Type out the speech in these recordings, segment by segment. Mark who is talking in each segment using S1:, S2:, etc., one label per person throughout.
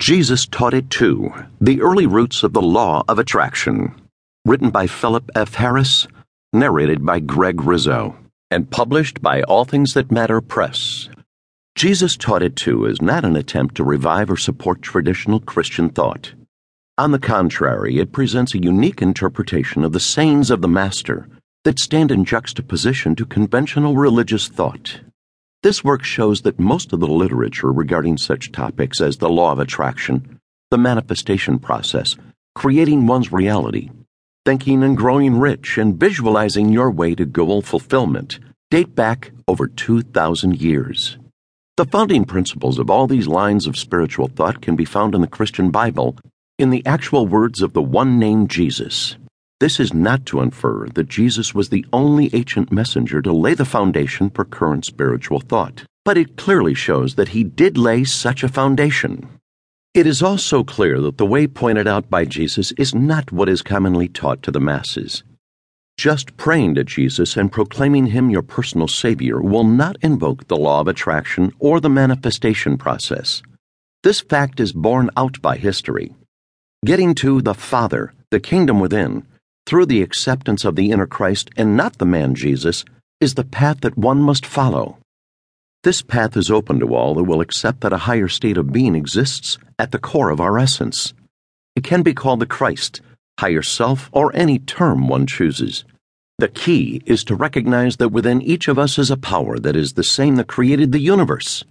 S1: Jesus Taught It Too The Early Roots of the Law of Attraction. Written by Philip F. Harris, narrated by Gregg Rizzo, and published by All Things That Matter Press. Jesus Taught It Too is not an attempt to revive or support traditional Christian thought. On the contrary, it presents a unique interpretation of the sayings of the Master that stand in juxtaposition to conventional religious thought. This work shows that most of the literature regarding such topics as the law of attraction, the manifestation process, creating one's reality, thinking and growing rich, and visualizing your way to goal fulfillment date back over 2,000 years. The founding principles of all these lines of spiritual thought can be found in the Christian Bible in the actual words of the one named Jesus. This is not to infer that Jesus was the only ancient messenger to lay the foundation for current spiritual thought, but it clearly shows that he did lay such a foundation. It is also clear that the way pointed out by Jesus is not what is commonly taught to the masses. Just praying to Jesus and proclaiming him your personal Savior will not invoke the law of attraction or the manifestation process. This fact is borne out by history. Getting to the Father, the kingdom within, through the acceptance of the inner Christ and not the man Jesus, is the path that one must follow. This path is open to all that will accept that a higher state of being exists at the core of our essence. It can be called the Christ, higher self, or any term one chooses. The key is to recognize that within each of us is a power that is the same that created the universe.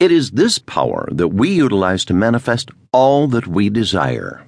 S1: It is this power that we utilize to manifest all that we desire.